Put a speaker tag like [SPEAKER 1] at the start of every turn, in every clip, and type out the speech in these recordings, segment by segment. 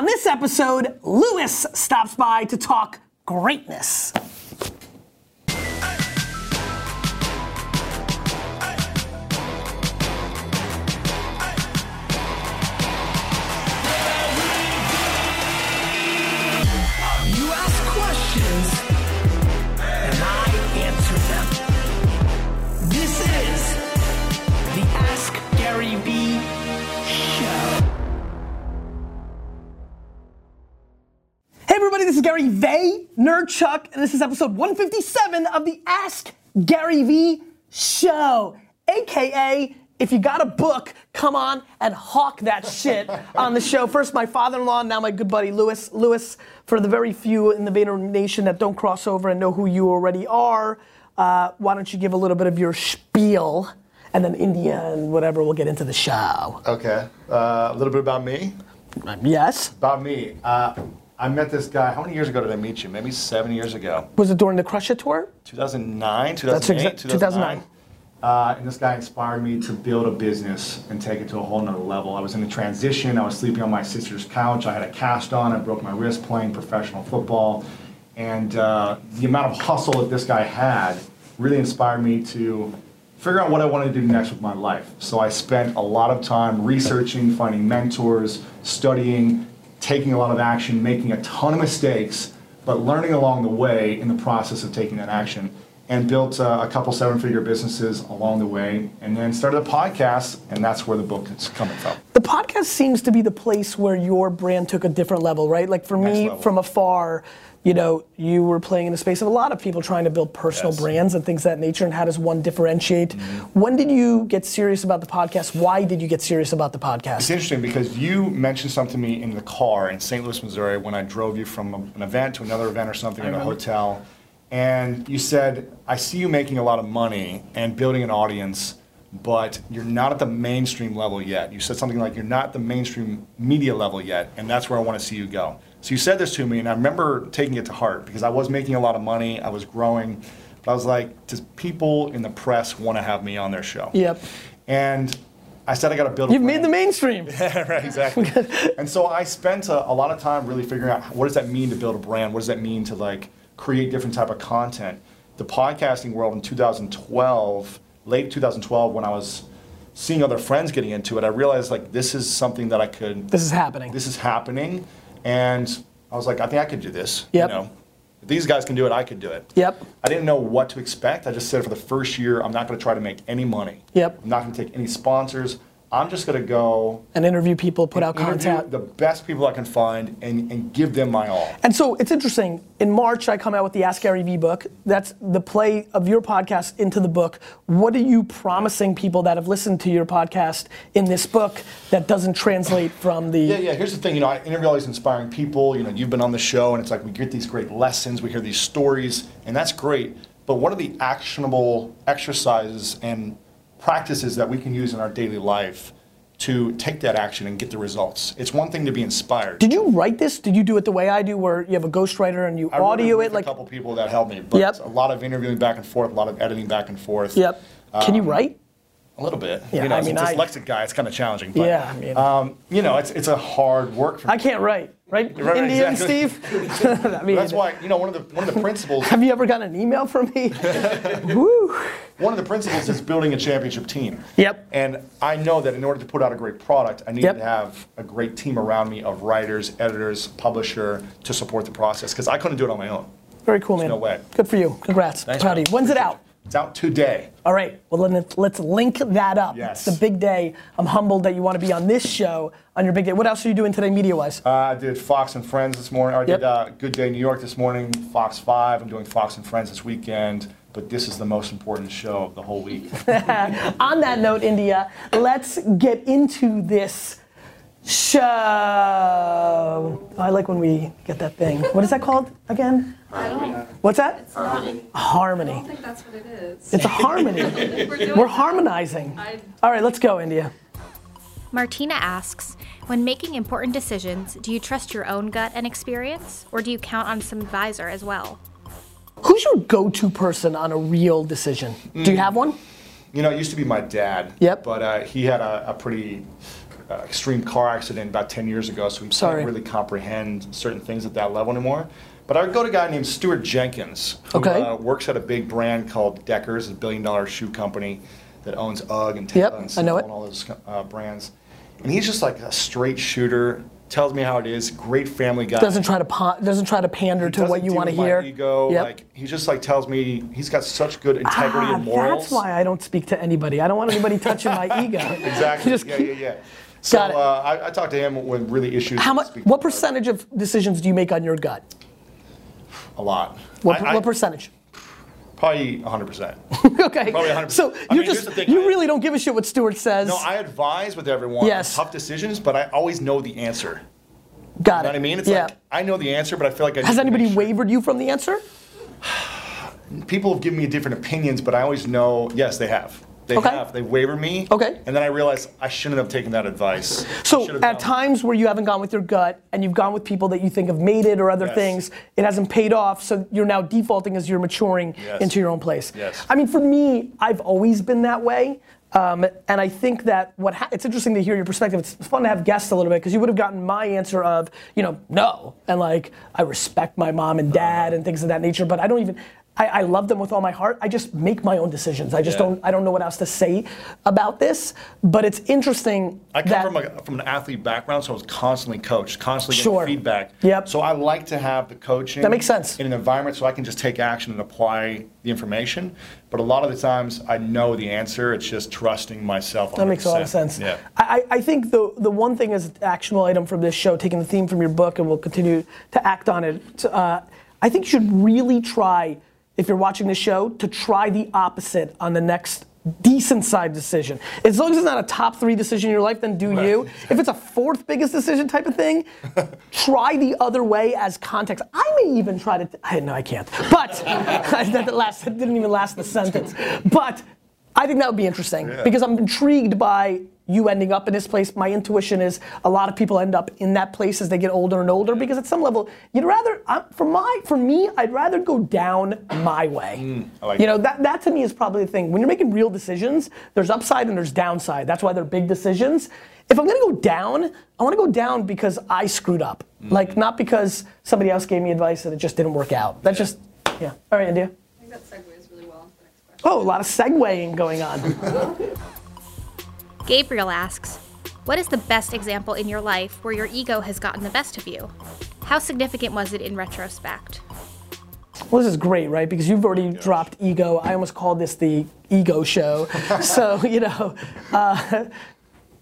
[SPEAKER 1] On this episode, Lewis stops by to talk greatness.
[SPEAKER 2] Is Gary
[SPEAKER 1] Vay, Nerd Chuck, and this is episode 157 of the Ask Gary Vee Show. AKA, if you got a book, come on and hawk that shit on the show. First, my father-in-law, now my good buddy Lewis. Lewis, for the very few in the Vayner Nation that don't cross over and know who you already are, uh, why don't you give a little bit of your spiel, and then India and whatever, we'll get into the show.
[SPEAKER 3] Okay. Uh, a little bit about me.
[SPEAKER 1] Yes?
[SPEAKER 3] About me. Uh, I met this guy. How many years ago did I meet you? Maybe seven years ago.
[SPEAKER 1] Was it during the Crush It tour?
[SPEAKER 3] 2009,
[SPEAKER 1] That's
[SPEAKER 3] 2008,
[SPEAKER 1] exa- 2009.
[SPEAKER 3] Uh, and this guy inspired me to build a business and take it to a whole nother level. I was in a transition. I was sleeping on my sister's couch. I had a cast on. I broke my wrist playing professional football. And uh, the amount of hustle that this guy had really inspired me to figure out what I wanted to do next with my life. So I spent a lot of time researching, finding mentors, studying, taking a lot of action, making a ton of mistakes, but learning along the way in the process of taking that action. And built uh, a couple seven figure businesses along the way, and then started a podcast, and that's where the book is coming from.
[SPEAKER 1] The podcast seems to be the place where your brand took a different level, right? Like for
[SPEAKER 3] Next
[SPEAKER 1] me,
[SPEAKER 3] level.
[SPEAKER 1] from afar, you know, you were playing in the space of a lot of people trying to build personal
[SPEAKER 3] Yes.
[SPEAKER 1] brands and things of that nature, and how does one differentiate?
[SPEAKER 3] Mm-hmm.
[SPEAKER 1] When did you get serious about the podcast? Why did you get serious about the podcast?
[SPEAKER 3] It's interesting because you mentioned something to me in the car in St. Louis, Missouri, when I drove you from an event to another event or something in a hotel. And you said, I see you making a lot of money and building an audience, but you're not at the mainstream level yet. You said something like, You're not at the mainstream media level yet, and that's where I want to see you go. So you said this to me, and I remember taking it to heart because I was making a lot of money, I was growing, but I was like, Does people in the press want to have me on their show?
[SPEAKER 1] Yep.
[SPEAKER 3] And I said, I got to build a
[SPEAKER 1] You've made the mainstream.
[SPEAKER 3] Yeah, right, exactly. and so I spent a, a lot of time really figuring out what does that mean to build a brand? What does that mean to like create different type of content? The podcasting world in 2012, late 2012, when I was seeing other friends getting into it, I realized like this is something that I could.
[SPEAKER 1] This is happening.
[SPEAKER 3] This is happening, and I was like, I think I could do this.
[SPEAKER 1] Yep.
[SPEAKER 3] You know, if these guys can do it, I could do it.
[SPEAKER 1] Yep.
[SPEAKER 3] I didn't know what to expect. I just said for the first year, I'm not going to try to make any money.
[SPEAKER 1] Yep.
[SPEAKER 3] I'm not going to take any sponsors. I'm just going to go
[SPEAKER 1] And interview people, put out content.
[SPEAKER 3] the best people I can find and, and give them my all.
[SPEAKER 1] And so it's interesting. In March, I come out with the Ask Gary Vee book. That's the play of your podcast into the book. What are you promising people that have listened to your podcast in this book that doesn't translate from the?
[SPEAKER 3] Yeah, yeah. Here's the thing. You know, I interview all these inspiring people. You know, you've been on the show, and it's like we get these great lessons, we hear these stories, and that's great. But what are the actionable exercises and practices that we can use in our daily life to take that action and get the results? It's one thing to be inspired.
[SPEAKER 1] Did you write this? Did you do it the way I do, where you have a ghostwriter and you
[SPEAKER 3] I
[SPEAKER 1] audio it? Like,
[SPEAKER 3] a couple people that helped me, but
[SPEAKER 1] Yep.
[SPEAKER 3] a lot of interviewing back and forth, a lot of editing back and forth.
[SPEAKER 1] yep. Can you
[SPEAKER 3] Um,
[SPEAKER 1] write?
[SPEAKER 3] A little bit.
[SPEAKER 1] Yeah,
[SPEAKER 3] you know,
[SPEAKER 1] I
[SPEAKER 3] as
[SPEAKER 1] mean,
[SPEAKER 3] a
[SPEAKER 1] I-
[SPEAKER 3] dyslexic guy, it's kind of challenging. But,
[SPEAKER 1] Yeah, I mean-
[SPEAKER 3] um, you know, it's it's a hard work for me.
[SPEAKER 1] I can't write, right?
[SPEAKER 3] Right,
[SPEAKER 1] Indian
[SPEAKER 3] exactly.
[SPEAKER 1] Steve. I mean,
[SPEAKER 3] That's why you know one of the one of the principles
[SPEAKER 1] Have you ever gotten an email from me? Woo.
[SPEAKER 3] One of the principles is building a championship team.
[SPEAKER 1] Yep.
[SPEAKER 3] And I know that in order to put out a great product, I need
[SPEAKER 1] Yep.
[SPEAKER 3] to have a great team around me of writers, editors, publisher to support the process because I couldn't do it on my own.
[SPEAKER 1] Very cool, man.
[SPEAKER 3] no way.
[SPEAKER 1] Good for you. Congrats.
[SPEAKER 3] Thanks,
[SPEAKER 1] Proud
[SPEAKER 3] man.
[SPEAKER 1] of you. When's it out?
[SPEAKER 3] It's out today.
[SPEAKER 1] All right. Well, then let's- let's link that up.
[SPEAKER 3] Yes.
[SPEAKER 1] It's the big day. I'm humbled that you want to be on this show on your big day. What else are you doing today, media-wise?
[SPEAKER 3] Uh, I did Fox and Friends this morning. I
[SPEAKER 1] Yep.
[SPEAKER 3] did uh, Good Day New York this morning, Fox 5. I'm doing Fox and Friends this weekend. But this is the most important show of the whole week.
[SPEAKER 1] on that note, India, let's get into this show. I like when we get that thing. What is that called again?
[SPEAKER 4] I don't,
[SPEAKER 1] What's that?
[SPEAKER 4] it's not, I don't think that's what it is.
[SPEAKER 1] It's a harmony.
[SPEAKER 4] We're
[SPEAKER 1] We're harmonizing.
[SPEAKER 4] I-
[SPEAKER 1] All right, let's go, India.
[SPEAKER 5] Martina asks, when making important decisions, do you trust your own gut and experience, or do you count on some advisor as well?
[SPEAKER 1] Who's your go-to person on a real decision? Do you have one?
[SPEAKER 3] You know, it used to be my dad.
[SPEAKER 1] Yep.
[SPEAKER 3] But uh, he had a, a pretty uh, extreme car accident about 10 years ago, so we
[SPEAKER 1] Sorry.
[SPEAKER 3] can't really comprehend certain things at that level anymore. But I would go to a guy named Stuart Jenkins, who
[SPEAKER 1] Okay.
[SPEAKER 3] uh, works at a big brand called Deckers, a billion dollar shoe company that owns UGG and
[SPEAKER 1] Yep,
[SPEAKER 3] and
[SPEAKER 1] I know
[SPEAKER 3] Sandal
[SPEAKER 1] it.
[SPEAKER 3] and all those uh, brands. And he's just like a straight shooter, tells me how it is, great family guy.
[SPEAKER 1] Doesn't try to doesn't try to pander to what you want to hear.
[SPEAKER 3] Ego,
[SPEAKER 1] Yep.
[SPEAKER 3] like he just like tells me he's got such good integrity
[SPEAKER 1] ah,
[SPEAKER 3] and morals.
[SPEAKER 1] That's why I don't speak to anybody. I don't want anybody touching my ego.
[SPEAKER 3] Exactly.
[SPEAKER 1] Just
[SPEAKER 3] yeah, yeah, yeah. So
[SPEAKER 1] Got it.
[SPEAKER 3] uh, I, I talk to him when really issues.
[SPEAKER 1] How much? What percentage of decisions do you make on your gut?
[SPEAKER 3] A lot.
[SPEAKER 1] What,
[SPEAKER 3] I-
[SPEAKER 1] what percentage?
[SPEAKER 3] Probably 100. percent
[SPEAKER 1] okay.
[SPEAKER 3] Probably 100%.
[SPEAKER 1] So
[SPEAKER 3] I mean,
[SPEAKER 1] just, you really don't give a shit what Stewart says.
[SPEAKER 3] No, I advise with everyone
[SPEAKER 1] Yes.
[SPEAKER 3] on tough decisions, but I always know the answer.
[SPEAKER 1] Got
[SPEAKER 3] You know
[SPEAKER 1] it.
[SPEAKER 3] what I mean? It's
[SPEAKER 1] yeah.
[SPEAKER 3] like I know the answer, but I feel like I
[SPEAKER 1] Has
[SPEAKER 3] need to make
[SPEAKER 1] anybody
[SPEAKER 3] sure-
[SPEAKER 1] wavered you from the answer?
[SPEAKER 3] People have given me different opinions, but I always know. Yes, they have. They
[SPEAKER 1] Okay.
[SPEAKER 3] have. They waver me.
[SPEAKER 1] Okay.
[SPEAKER 3] And then I realize I shouldn't have taken that advice.
[SPEAKER 1] So at times where you haven't gone with your gut and you've gone with people that you think have made it or other
[SPEAKER 3] Yes.
[SPEAKER 1] things, it hasn't paid off. So you're now defaulting as you're maturing
[SPEAKER 3] Yes.
[SPEAKER 1] into your own place.
[SPEAKER 3] Yes.
[SPEAKER 1] I mean, for me, I've always been that way. Um, and I think that what ha- it's interesting to hear your perspective. It's fun to have guests a little bit because you would have gotten my answer of, you know, no, and like I respect my mom and dad and things of that nature. But I don't even. I, I love them with all my heart. I just make my own decisions. I just
[SPEAKER 3] Yeah.
[SPEAKER 1] don't. I don't know what else to say about this. But it's interesting.
[SPEAKER 3] I come from, a, from an athlete background, so I was constantly coached, constantly
[SPEAKER 1] Sure.
[SPEAKER 3] getting feedback.
[SPEAKER 1] Yep.
[SPEAKER 3] So I like to have the coaching.
[SPEAKER 1] That makes sense.
[SPEAKER 3] In an environment so I can just take action and apply the information. But a lot of the times I know the answer. It's just trusting myself. 100%.
[SPEAKER 1] That makes a lot of sense.
[SPEAKER 3] Yeah.
[SPEAKER 1] I, I I think the the one thing is actionable item from this show, taking the theme from your book, and we'll continue to act on it. Uh, I think you should really try, if you're watching the show, to try the opposite on the next decent side decision. As long as it's not a top three decision in your life, then do
[SPEAKER 3] Right.
[SPEAKER 1] you. If it's a fourth biggest decision type of thing, try the other way as context. I may even try to. I no, I can't. But that last didn't even last the sentence. But I think that would be interesting
[SPEAKER 3] Yeah.
[SPEAKER 1] because I'm intrigued by you ending up in this place. My intuition is a lot of people end up in that place as they get older and older because at some level you'd rather, uh, for my, for me, I'd rather go down my way.
[SPEAKER 3] Mm, like
[SPEAKER 1] you know that that to me is probably the thing. When you're making real decisions, there's upside and there's downside. That's why they're big decisions. If I'm gonna go down, I want to go down because I screwed up,
[SPEAKER 3] Mm.
[SPEAKER 1] like not because somebody else gave me advice and it just didn't work out. That's just, yeah. All right, India. Oh, a lot of segueing going on.
[SPEAKER 5] Gabriel asks, What is the best example in your life where your ego has gotten the best of you? How significant was it in retrospect?
[SPEAKER 1] Well, this is great, right? Because you've already dropped ego. I almost called this the ego show. so, you know, uh,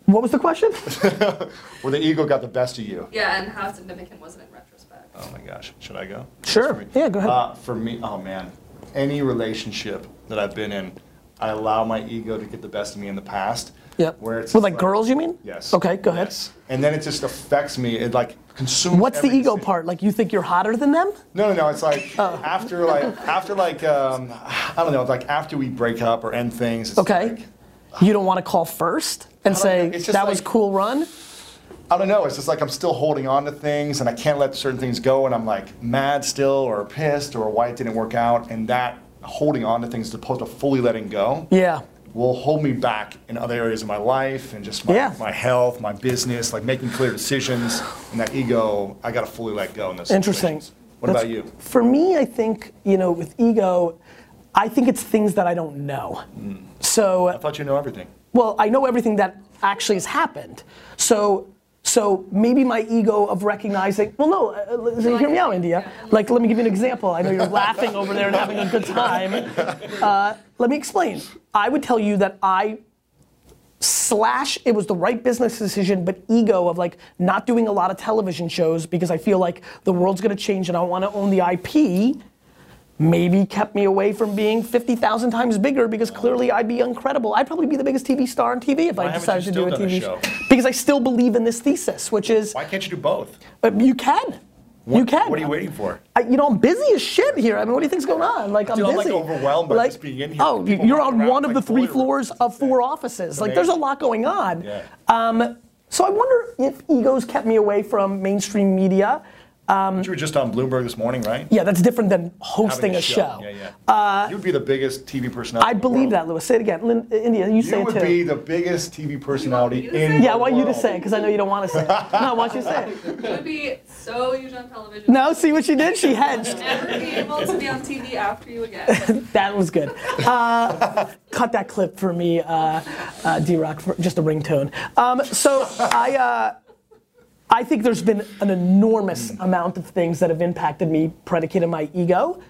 [SPEAKER 1] what was the question?
[SPEAKER 3] Where the ego got the best of you.
[SPEAKER 4] Yeah, and how significant was it in retrospect?
[SPEAKER 3] Oh my gosh. Should I go?
[SPEAKER 1] Sure. Yeah, go ahead.
[SPEAKER 3] Uh, for me, oh man, any relationship that I've been in, I allow my ego to get the best of me in the past.
[SPEAKER 1] Yep.
[SPEAKER 3] Where it's
[SPEAKER 1] With like girls, you mean?
[SPEAKER 3] Yes.
[SPEAKER 1] Okay, go ahead.
[SPEAKER 3] Yes. And then it just affects me. It like consumes.
[SPEAKER 1] What's the ego
[SPEAKER 3] decision.
[SPEAKER 1] part? Like you think you're hotter than them?
[SPEAKER 3] No, no, no. It's like
[SPEAKER 1] Oh.
[SPEAKER 3] after like after like um, I don't know. It's like after we break up or end things. It's
[SPEAKER 1] Okay.
[SPEAKER 3] like,
[SPEAKER 1] You don't want to call first and say
[SPEAKER 3] know. It's just
[SPEAKER 1] that was cool run?
[SPEAKER 3] I don't know. It's just like I'm still holding on to things and I can't let certain things go and I'm like mad still or pissed or why it didn't work out and that holding on to things as opposed to fully letting go
[SPEAKER 1] Yeah.
[SPEAKER 3] will hold me back in other areas of my life and just my,
[SPEAKER 1] Yeah.
[SPEAKER 3] my health, my business, like making clear decisions and that ego, I got to fully let go in those
[SPEAKER 1] Interesting.
[SPEAKER 3] situations. What
[SPEAKER 1] That's-
[SPEAKER 3] about you?
[SPEAKER 1] For me, I think, you know, with ego, I think it's things that I don't know. Mm. So
[SPEAKER 3] I thought you know everything.
[SPEAKER 1] Well, I know everything that actually has happened. So, so maybe my ego of recognizing. Well, no, uh, uh, hear me out, India. Like, let me give you an example. I know you're laughing over there and having a good time. Uh, let me explain. I would tell you that I slash it was the right business decision but ego of like not doing a lot of television shows because i feel like the world's going to change and i want to own the ip maybe kept me away from being 50,000 times bigger because clearly I'd be incredible. I'd probably be the biggest TV star on TV if
[SPEAKER 3] Why
[SPEAKER 1] I decided to do a
[SPEAKER 3] done a
[SPEAKER 1] TV
[SPEAKER 3] show?
[SPEAKER 1] Because I still believe in this thesis, which is
[SPEAKER 3] Why can't you do both?
[SPEAKER 1] uh, you can. you can.
[SPEAKER 3] What are you waiting for?
[SPEAKER 1] I, you know, I'm busy as shit here. I mean, what do you think's going on? Like, I'm
[SPEAKER 3] Dude, I'm, like, overwhelmed by just being in here.
[SPEAKER 1] Oh, you're on one of
[SPEAKER 3] like
[SPEAKER 1] the three floors of four offices. Like, there's a lot going on.
[SPEAKER 3] Yeah.
[SPEAKER 1] Um, so I wonder if egos kept me away from mainstream media.
[SPEAKER 3] You were just on Bloomberg this morning, right?
[SPEAKER 1] Yeah, that's different than hosting a show.
[SPEAKER 3] Yeah, yeah. You'd be the biggest TV personality.
[SPEAKER 1] I
[SPEAKER 3] in the
[SPEAKER 1] believe
[SPEAKER 3] world.
[SPEAKER 1] that, Lewis. Say it again. Lin- India, you say it too.
[SPEAKER 3] You
[SPEAKER 1] it
[SPEAKER 3] would be the biggest TV personality
[SPEAKER 4] You want me to
[SPEAKER 3] in
[SPEAKER 4] say
[SPEAKER 3] the
[SPEAKER 1] yeah, I want you to
[SPEAKER 3] world.
[SPEAKER 1] say it because I know you don't want to say it. No, I want you to say it.
[SPEAKER 4] You would be so huge on television.
[SPEAKER 1] No, see what she did? She hedged.
[SPEAKER 4] Never be able to be on TV after you again.
[SPEAKER 1] That was good. Uh, cut that clip for me, uh, uh, D Rock, for just a ringtone. Um, so I, uh, I think there's been an enormous amount of things that have impacted me, predicated my ego.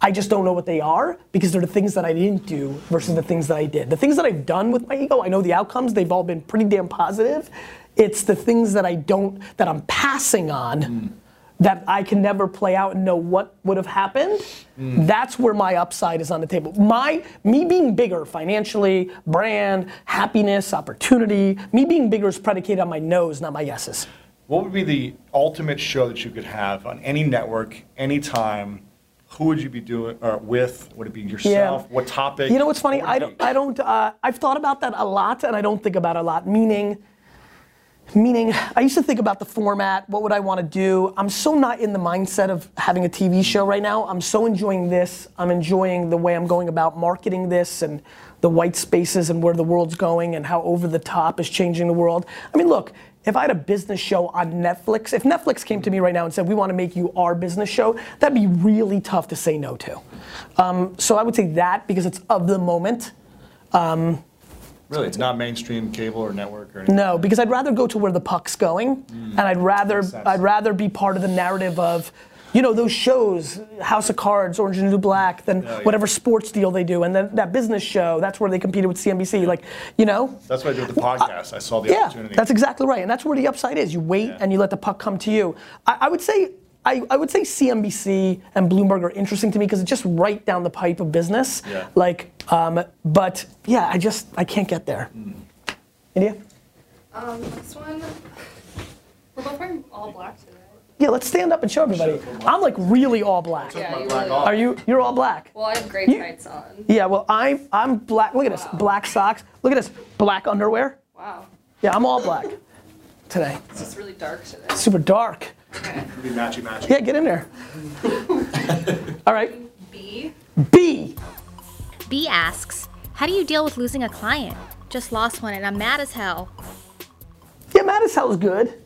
[SPEAKER 1] I just don't know what they are because they're the things that I didn't do versus the things that I did. The things that I've done with my ego, I know the outcomes, they've all been pretty damn positive. It's the things that I don't, that I'm passing on mm. that I can never play out and know what would have happened. Mm. That's where my upside is on the table. My me being bigger financially, brand, happiness, opportunity, me being bigger is predicated on my no's, not my yeses.
[SPEAKER 3] What would be the ultimate show that you could have on any network, anytime? Who would you be doing or with? Would it be yourself? What topic?
[SPEAKER 1] You know what's funny?
[SPEAKER 3] What
[SPEAKER 1] I don't. I don't. Uh, I've thought about that a lot, and I don't think about it a lot. Meaning, meaning, I used to think about the format. What would I want to do? I'm so not in the mindset of having a TV show right now. I'm so enjoying this. I'm enjoying the way I'm going about marketing this and the white spaces and where the world's going and how over the top is changing the world. I mean, look. If I had a business show on Netflix, if Netflix came to me right now and said, we want to make you our business show, that'd be really tough to say no to. Um, so I would say that because it's of the moment.
[SPEAKER 3] Really, it's not mainstream cable or network or anything.
[SPEAKER 1] No, because I'd rather go to where the puck's going, and I'd rather I'd rather be part of the narrative of, you know, those shows, House of Cards, Orange is the New Black, then
[SPEAKER 3] yeah.
[SPEAKER 1] whatever sports deal they do, and then that business show. That's where they competed with CNBC. Like, you know.
[SPEAKER 3] That's what I did with the podcast. I saw the
[SPEAKER 1] Yeah,
[SPEAKER 3] opportunity.
[SPEAKER 1] that's exactly right, and that's where the upside is. You wait
[SPEAKER 3] Yeah.
[SPEAKER 1] and you let the puck come to you. I, I would say. I, I would say CNBC and Bloomberg are interesting to me because it's just right down the pipe of business.
[SPEAKER 3] Yeah.
[SPEAKER 1] Like, um, but yeah, I just I can't get there.
[SPEAKER 3] Hmm.
[SPEAKER 1] India?
[SPEAKER 4] Um, this one, we're both wearing all black today.
[SPEAKER 1] Yeah, let's stand up and show everybody. I'm like really all black.
[SPEAKER 4] Yeah, you
[SPEAKER 3] black
[SPEAKER 4] really
[SPEAKER 3] off.
[SPEAKER 1] Are you? You're all black.
[SPEAKER 4] Well, I have gray
[SPEAKER 1] You-
[SPEAKER 4] tights on.
[SPEAKER 1] Yeah. Well, I'm I'm black. Look at this. Black socks. Look at this. Black underwear.
[SPEAKER 4] Wow,
[SPEAKER 1] Yeah, I'm all black today.
[SPEAKER 4] it's just really dark today.
[SPEAKER 1] Super dark.
[SPEAKER 4] Okay.
[SPEAKER 3] Be matchy matchy.
[SPEAKER 1] Yeah, get in there. all right.
[SPEAKER 4] B.
[SPEAKER 1] B.
[SPEAKER 5] B asks, How do you deal with losing a client? Just lost one and I'm mad as hell.
[SPEAKER 1] Yeah, mad as hell is good.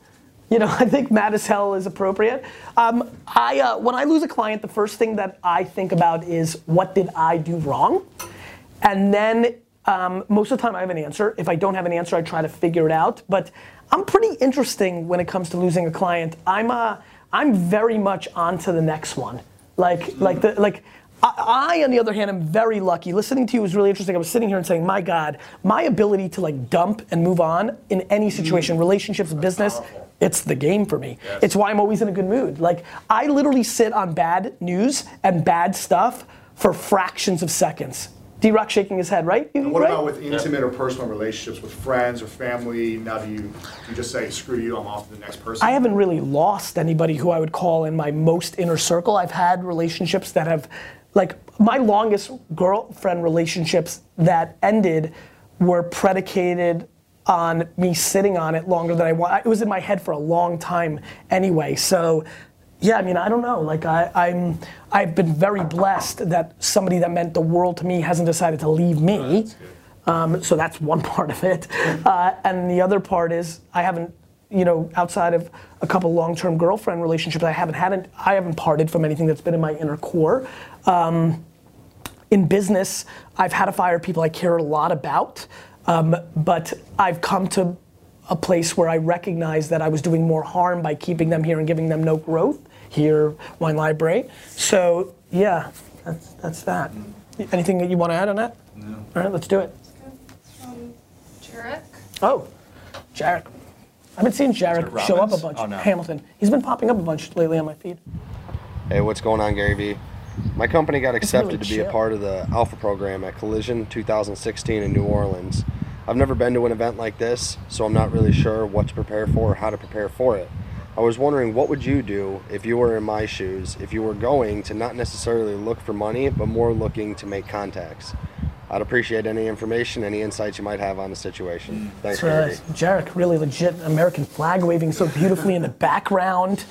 [SPEAKER 1] You know, I think mad as hell is appropriate. Um, I uh, when I lose a client, the first thing that I think about is what did I do wrong, and then um, most of the time I have an answer. If I don't have an answer, I try to figure it out. But I'm pretty interesting when it comes to losing a client. I'm uh, I'm very much on to the next one. Like like the like. I, I, on the other hand, am very lucky. Listening to you was really interesting. I was sitting here and saying, my God, my ability to like dump and move on in any situation, relationships, business, it's the game for me. It's why I'm always in a good mood. Like, I literally sit on bad news and bad stuff for fractions of seconds. D Rock shaking his head, right?
[SPEAKER 6] And what
[SPEAKER 1] right?
[SPEAKER 6] about with intimate or personal relationships with friends or family? Now, do you, do you just say, screw you, I'm off to the next person?
[SPEAKER 1] I haven't really lost anybody who I would call in my most inner circle. I've had relationships that have, like, my longest girlfriend relationships that ended were predicated on me sitting on it longer than I want. It was in my head for a long time anyway. So, yeah, I mean, I don't know. Like, I, I'm, I've been very blessed that somebody that meant the world to me hasn't decided to leave me. Um, so that's one part of it. Uh, and the other part is I haven't, you know, outside of a couple long-term girlfriend relationships, I haven't had, I haven't parted from anything that's been in my inner core. Um, in business, I've had to fire people I care a lot about, um, but I've come to a place where I recognize that I was doing more harm by keeping them here and giving them no growth here, Wine Library. So yeah, that's, that's that. Anything that you want to add on that? No. All right, let's do it.
[SPEAKER 4] It's Jarek.
[SPEAKER 1] Oh, Jarek. I've been seeing Jarek
[SPEAKER 3] Jarek
[SPEAKER 1] show up a bunch.
[SPEAKER 3] Oh, no.
[SPEAKER 1] Hamilton. He's been popping up a bunch lately on my feed.
[SPEAKER 7] Hey, what's going on, Gary Vee? My company got accepted to be a part of the Alpha program at Collision 2016 in New Orleans. I've never been to an event like this, so I'm not really sure what to prepare for or how to prepare for it. I was wondering what would you do if you were in my shoes, if you were going to not necessarily look for money, but more looking to make contacts. I'd appreciate any information, any insights you might have on the situation. Thanks, Vee.
[SPEAKER 1] Uh, right. Jarek, really legit American flag waving so beautifully in the background.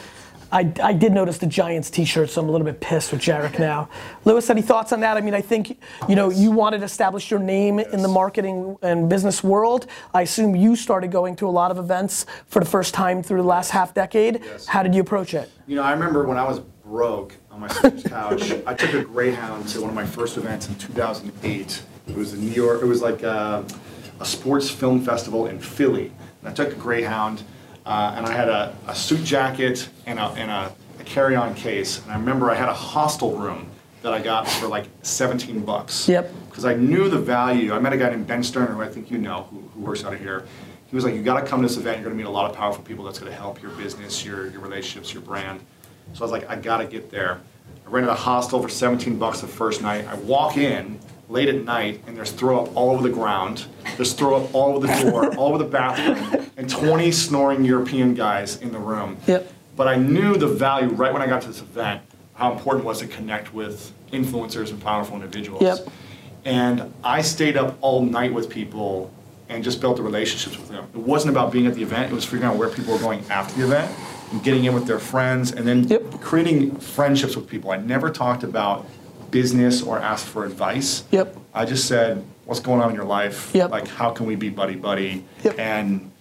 [SPEAKER 1] I, I did notice the Giants T-shirt, so I'm a little bit pissed with Jarek now. Lewis, any thoughts on that? I mean, I think you know you wanted to establish your name in the marketing and business world. I assume you started going to a lot of events for the first time through the last half decade.
[SPEAKER 3] Yes.
[SPEAKER 1] How did you approach it?
[SPEAKER 3] You know, I remember when I was broke on my sister's couch, I took a Greyhound to one of my first events in 2008. It was in New York. It was like a, a sports film festival in Philly. And I took a Greyhound, uh, and I had a, a suit jacket and a, and a, a carry-on case. And I remember I had a hostel room that I got for like 17 bucks.
[SPEAKER 1] Yep.
[SPEAKER 3] Because I knew the value. I met a guy named Ben Sterner, who I think you know, who, who works out of here. He was like, "You got to come to this event. You're going to meet a lot of powerful people. That's going to help your business, your your relationships, your brand." So I was like, "I got to get there." I rented a hostel for 17 bucks the first night. I walk in late at night, and there's throw up all over the ground. There's throw up all over the door, all over the bathroom, and 20 snoring European guys in the room.
[SPEAKER 1] Yep.
[SPEAKER 3] But I knew the value right when I got to this event, how important it was to connect with influencers and powerful individuals.
[SPEAKER 1] Yep.
[SPEAKER 3] And I stayed up all night with people and just built the relationships with them. It wasn't about being at the event, it was figuring out where people were going after the event and getting in with their friends and then
[SPEAKER 1] Yep.
[SPEAKER 3] creating friendships with people. I never talked about business or ask for advice.
[SPEAKER 1] Yep.
[SPEAKER 3] I just said, what's going on in your life?
[SPEAKER 1] Yep.
[SPEAKER 3] Like, how can we be buddy buddy?
[SPEAKER 1] Yep.
[SPEAKER 3] And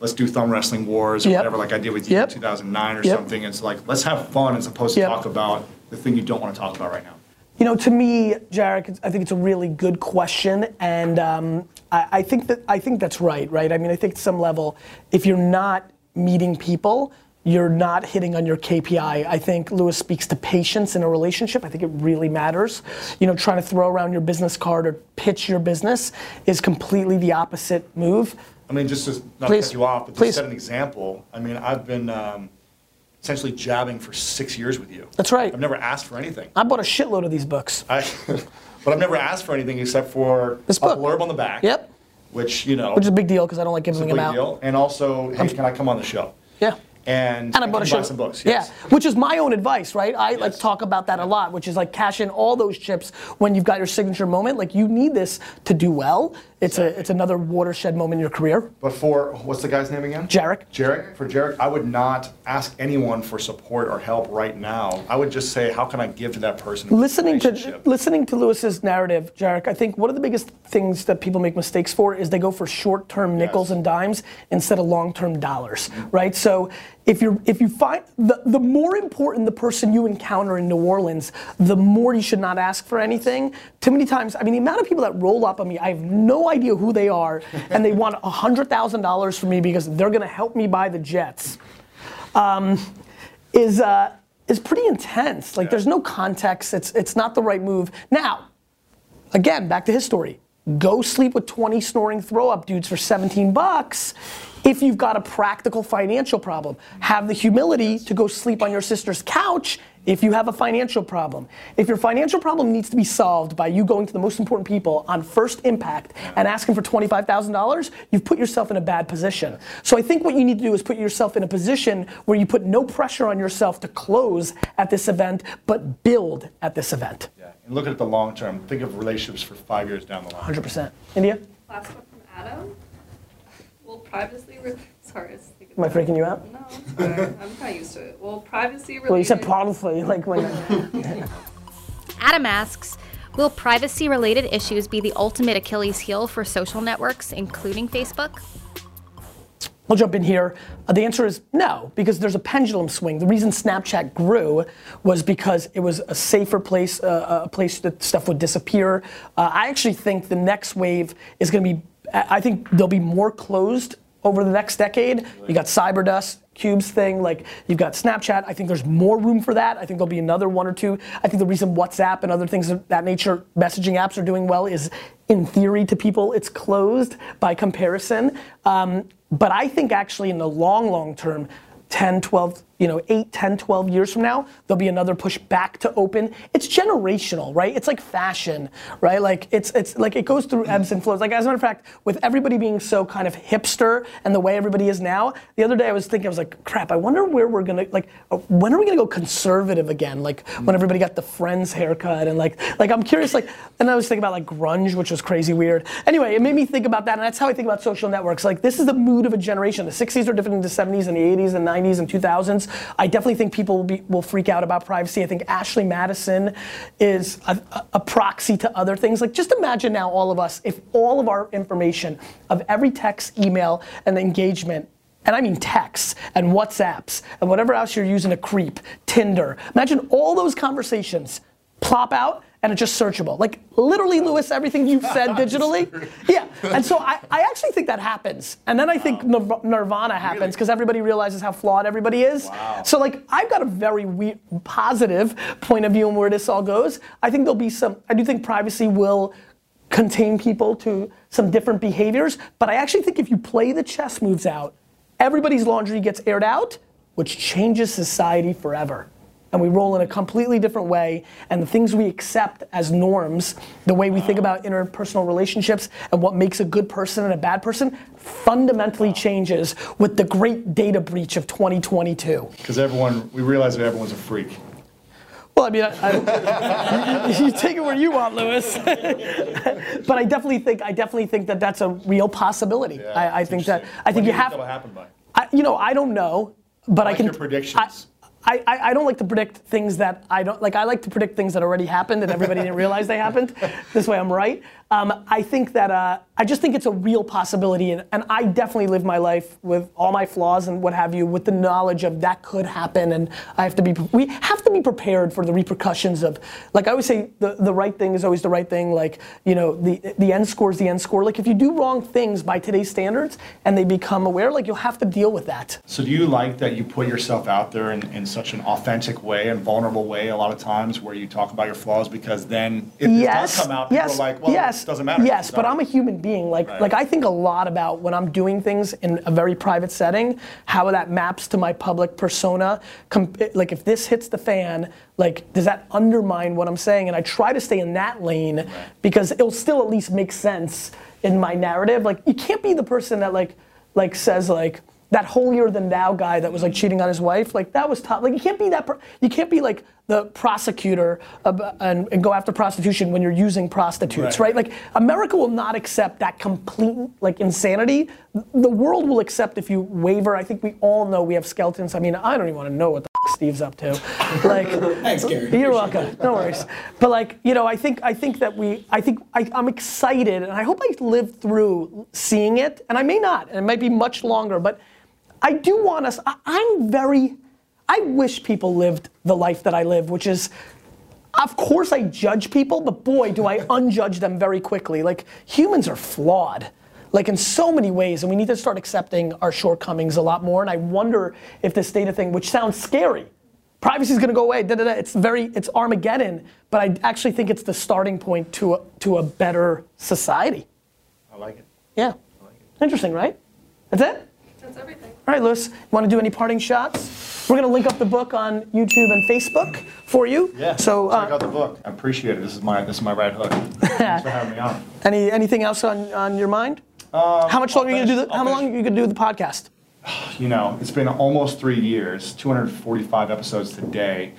[SPEAKER 3] let's do thumb wrestling wars or
[SPEAKER 1] Yep.
[SPEAKER 3] whatever, like I did with you
[SPEAKER 1] Yep.
[SPEAKER 3] in 2009 or
[SPEAKER 1] Yep.
[SPEAKER 3] something. It's like, let's have fun as opposed to talk about the thing you don't want to talk about right now.
[SPEAKER 1] You know, to me, Jarek, I think it's a really good question, and um, I, I think that I think that's right. Right? I mean, I think at some level, if you're not meeting people, you're not hitting on your KPI. I think Lewis speaks to patience in a relationship. I think it really matters. You know, trying to throw around your business card or pitch your business is completely the opposite move.
[SPEAKER 3] I mean, just to not
[SPEAKER 1] Please.
[SPEAKER 3] cut you off, but to
[SPEAKER 1] Please.
[SPEAKER 3] set an example, I mean, I've been um, essentially jabbing for six years with you.
[SPEAKER 1] That's right.
[SPEAKER 3] I've never asked for anything.
[SPEAKER 1] I bought a shitload of these books.
[SPEAKER 3] I, but I've never asked for anything except for
[SPEAKER 1] This book.
[SPEAKER 3] a blurb on the back.
[SPEAKER 1] Yep.
[SPEAKER 3] Which, you know,
[SPEAKER 1] Which is a big deal because I don't like giving them out.
[SPEAKER 3] deal. And also, hey, can I come on the show?
[SPEAKER 1] Yeah.
[SPEAKER 3] And,
[SPEAKER 1] And I bought a
[SPEAKER 3] buy some books. Yes.
[SPEAKER 1] Yeah, which is my own advice, right? I like talk about that a lot, which is like cash in all those chips when you've got your signature moment. Like you need this to do well. It's a it's another watershed moment in your career.
[SPEAKER 3] But for, what's the guy's name again?
[SPEAKER 1] Jarek.
[SPEAKER 3] Jarek, for Jarek, I would not ask anyone for support or help right now. I would just say, how can I give to that person?
[SPEAKER 1] Listening to listening to Lewis's narrative, Jarek, I think one of the biggest things that people make mistakes for is they go for short-term nickels
[SPEAKER 3] Yes.
[SPEAKER 1] and dimes instead of long-term dollars, right? So if you're if you find the the more important the person you encounter in New Orleans, the more you should not ask for anything. Too many times, I mean, the amount of people that roll up on me, I have no idea who they are, and they want hundred thousand dollars from me because they're gonna help me buy the jets. Um, is uh, is pretty intense. Like there's no context. It's it's not the right move. Now, again, back to his story. Go sleep with 20 snoring throw up dudes for 17 bucks if you've got a practical financial problem. Have the humility to go sleep on your sister's couch if you have a financial problem. If your financial problem needs to be solved by you going to the most important people on first impact and asking for $25,000, you've put yourself in a bad position. So I think what you need to do is put yourself in a position where you put no pressure on yourself to close at this event, but build at this event.
[SPEAKER 3] Yeah. And look at the long term. Think of relationships for five years down the line.
[SPEAKER 1] 100%. India?
[SPEAKER 4] Last one from Adam. Will privacy, re- sorry, I was thinking.
[SPEAKER 1] Am I freaking you out?
[SPEAKER 4] No, it's fine. I'm kind of used to it. Well, privacy related?
[SPEAKER 1] Well, you said probably, like when.
[SPEAKER 5] Adam asks Will privacy related issues be the ultimate Achilles heel for social networks, including Facebook?
[SPEAKER 1] I'll jump in here. Uh, the answer is no, because there's a pendulum swing. The reason Snapchat grew was because it was a safer place, uh, a place that stuff would disappear. Uh, I actually think the next wave is going to be. I think there'll be more closed over the next decade. You got Cyberdust, Cubes thing, like you've got Snapchat. I think there's more room for that. I think there'll be another one or two. I think the reason WhatsApp and other things of that nature, messaging apps are doing well is, in theory, to people, it's closed by comparison. Um, but I think actually in the long, long term, 10, 12, you know, 8, 10, 12 years from now, there'll be another push back to open. It's generational, right? It's like fashion, right? Like it's it's like it goes through ebbs and flows. Like as a matter of fact, with everybody being so kind of hipster and the way everybody is now, the other day I was thinking, I was like, crap, I wonder where we're gonna like uh, when are we gonna go conservative again? Like when everybody got the friends haircut and like like I'm curious, like and I was thinking about like grunge, which was crazy weird. Anyway, it made me think about that, and that's how I think about social networks. Like this is the mood of a generation. The 60s are different than the 70s and the 80s and 90s and 2000s. I definitely think people will, be, will freak out about privacy. I think Ashley Madison is a, a- proxy to other things. Like, just imagine now, all of us, if all of our information of every text, email, and engagement and I mean texts and WhatsApps and whatever else you're using to creep, Tinder. Imagine all those conversations plop out and it's just searchable. Like literally, Lewis, everything you've said digitally. Yeah. And so I, I actually think that happens. And then I think nir- nirvana happens because everybody realizes how flawed everybody is. So like I've got a very we- positive point of view on where this all goes. I think there'll be some, I do think privacy will contain people to some different behaviors. But I actually think if you play the chess moves out, everybody's laundry gets aired out, which changes society forever. And we roll in a completely different way, and the things we accept as norms, the way we think about interpersonal relationships and what makes a good person and a bad person, fundamentally changes with the great data breach of 2022.
[SPEAKER 3] Because everyone, we realize that everyone's a freak.
[SPEAKER 1] Well, I mean, I, I, you, you take it where you want, Lewis. but I definitely think I definitely think that that's a real possibility. I, I think that. I think you have.
[SPEAKER 3] happen by?
[SPEAKER 1] I, you know, I don't know, but I,
[SPEAKER 3] like
[SPEAKER 1] can.
[SPEAKER 3] your predictions.
[SPEAKER 1] I, I, I don't like to predict things that I don't like. I like to predict things that already happened and everybody didn't realize they happened. This way, I'm right. Um, I think that uh, I just think it's a real possibility, and, and I definitely live my life with all my flaws and what have you, with the knowledge of that could happen, and I have to be. We have to be prepared for the repercussions of, like I always say, the, the right thing is always the right thing. Like you know, the the end score is the end score. Like if you do wrong things by today's standards and they become aware, like you'll have to deal with that.
[SPEAKER 3] So do you like that you put yourself out there in, in such an authentic way and vulnerable way a lot of times where you talk about your flaws because then if
[SPEAKER 1] yes,
[SPEAKER 3] it does come out, people
[SPEAKER 1] yes,
[SPEAKER 3] are like, well,
[SPEAKER 1] yes,
[SPEAKER 3] it doesn't matter.
[SPEAKER 1] Yes, but I'm a human being. Like,
[SPEAKER 3] Right.
[SPEAKER 1] like I think a lot about when I'm doing things in a very private setting, how that maps to my public persona. Like, if this hits the fan, like, does that undermine what I'm saying? And I try to stay in that lane because it'll still at least make sense in my narrative. Like, you can't be the person that like, like says like. That holier than thou guy that was like cheating on his wife, like that was tough. Like you can't be that. Per- you can't be like the prosecutor ab- and, and go after prostitution when you're using prostitutes,
[SPEAKER 3] Right.
[SPEAKER 1] right? Like America will not accept that complete like insanity. The world will accept if you waver. I think we all know we have skeletons. I mean, I don't even want to know what the f- Steve's up to. Like,
[SPEAKER 2] Thanks, Gary.
[SPEAKER 1] you're welcome. No worries. But like, you know, I think I think that we I think I, I'm excited and I hope I live through seeing it. And I may not, and it might be much longer, but I do want us I, I'm very I wish people lived the life that I live, which is of course I judge people, but boy, do I unjudge them very quickly. Like humans are flawed. Like in so many ways, and we need to start accepting our shortcomings a lot more. And I wonder if this data thing, which sounds scary, privacy is going to go away. Da, da, da, it's very, it's Armageddon. But I actually think it's the starting point to a, to a better society.
[SPEAKER 3] I like it.
[SPEAKER 1] Yeah, Like it. interesting, right? That's it.
[SPEAKER 4] That's everything.
[SPEAKER 1] All right, Lewis, want to do any parting shots? We're going to link up the book on YouTube and Facebook for you.
[SPEAKER 3] Yeah.
[SPEAKER 1] So,
[SPEAKER 3] check
[SPEAKER 1] uh,
[SPEAKER 3] out the book. I appreciate it. This is my this is my right hook. Thanks for having me on.
[SPEAKER 1] any anything else on, on your mind? how much longer are you gonna do? The,
[SPEAKER 3] I'll
[SPEAKER 1] how long
[SPEAKER 3] finish.
[SPEAKER 1] are you gonna do the podcast?
[SPEAKER 3] You know, it's been almost three years, 245 episodes today,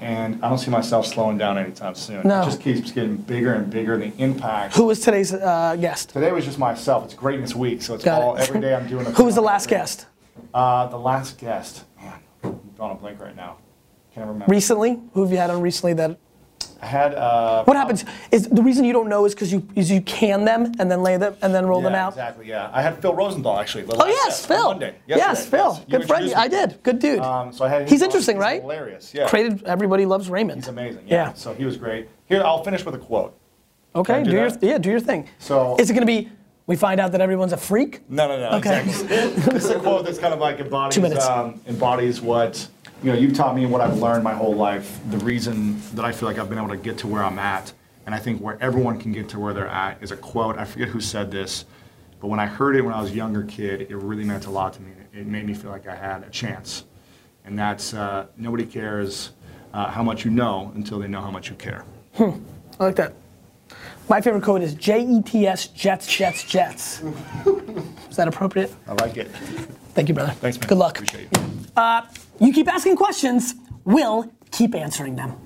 [SPEAKER 3] and I don't see myself slowing down anytime soon.
[SPEAKER 1] No.
[SPEAKER 3] It just keeps getting bigger and bigger. The impact.
[SPEAKER 1] Who was today's uh, guest?
[SPEAKER 3] Today was just myself. It's Greatness Week, so it's
[SPEAKER 1] Got
[SPEAKER 3] all
[SPEAKER 1] it.
[SPEAKER 3] every day I'm doing a.
[SPEAKER 1] Who was the last guest?
[SPEAKER 3] Uh, the last guest. Man, I'm drawing a blank right now. Can't remember.
[SPEAKER 1] Recently? Who have you had on recently that?
[SPEAKER 3] I had. Uh,
[SPEAKER 1] What happens is the reason you don't know is because you is you can them and then lay them and then roll
[SPEAKER 3] yeah,
[SPEAKER 1] them out.
[SPEAKER 3] Exactly. Yeah, I had Phil Rosenthal actually.
[SPEAKER 1] Oh yes, Phil.
[SPEAKER 3] Monday.
[SPEAKER 1] Yes, Phil.
[SPEAKER 3] Yes,
[SPEAKER 1] Good friend.
[SPEAKER 3] introduced
[SPEAKER 1] I did. Good dude.
[SPEAKER 3] Um, so I had.
[SPEAKER 1] He's interesting,
[SPEAKER 3] He's
[SPEAKER 1] right?
[SPEAKER 3] Hilarious. Yeah.
[SPEAKER 1] Created. Everybody loves Raymond.
[SPEAKER 3] He's amazing. Yeah.
[SPEAKER 1] Yeah.
[SPEAKER 3] So he was great. Here, I'll finish with a quote.
[SPEAKER 1] Okay.
[SPEAKER 3] Do
[SPEAKER 1] Do your yeah. Do your thing.
[SPEAKER 3] So-
[SPEAKER 1] is it gonna be? We find out that everyone's a freak.
[SPEAKER 3] No, no, no.
[SPEAKER 1] Okay.
[SPEAKER 3] Exactly. this is a quote that's kind of like embodies
[SPEAKER 1] Two minutes.
[SPEAKER 3] Um, embodies what you know. You've taught me what I've learned my whole life. The reason that I feel like I've been able to get to where I'm at, and I think where everyone can get to where they're at, is a quote. I forget who said this, but when I heard it when I was a younger kid, it really meant a lot to me. It made me feel like I had a chance, and that's uh, nobody cares uh, how much you know until they know how much you care. Hmm.
[SPEAKER 1] I like that. My favorite quote is J E T S Jets Jets Jets. is that appropriate?
[SPEAKER 3] I like it.
[SPEAKER 1] Thank you, brother.
[SPEAKER 3] Thanks, man.
[SPEAKER 1] Good luck.
[SPEAKER 3] Appreciate you.
[SPEAKER 1] You keep asking questions, we'll keep answering them.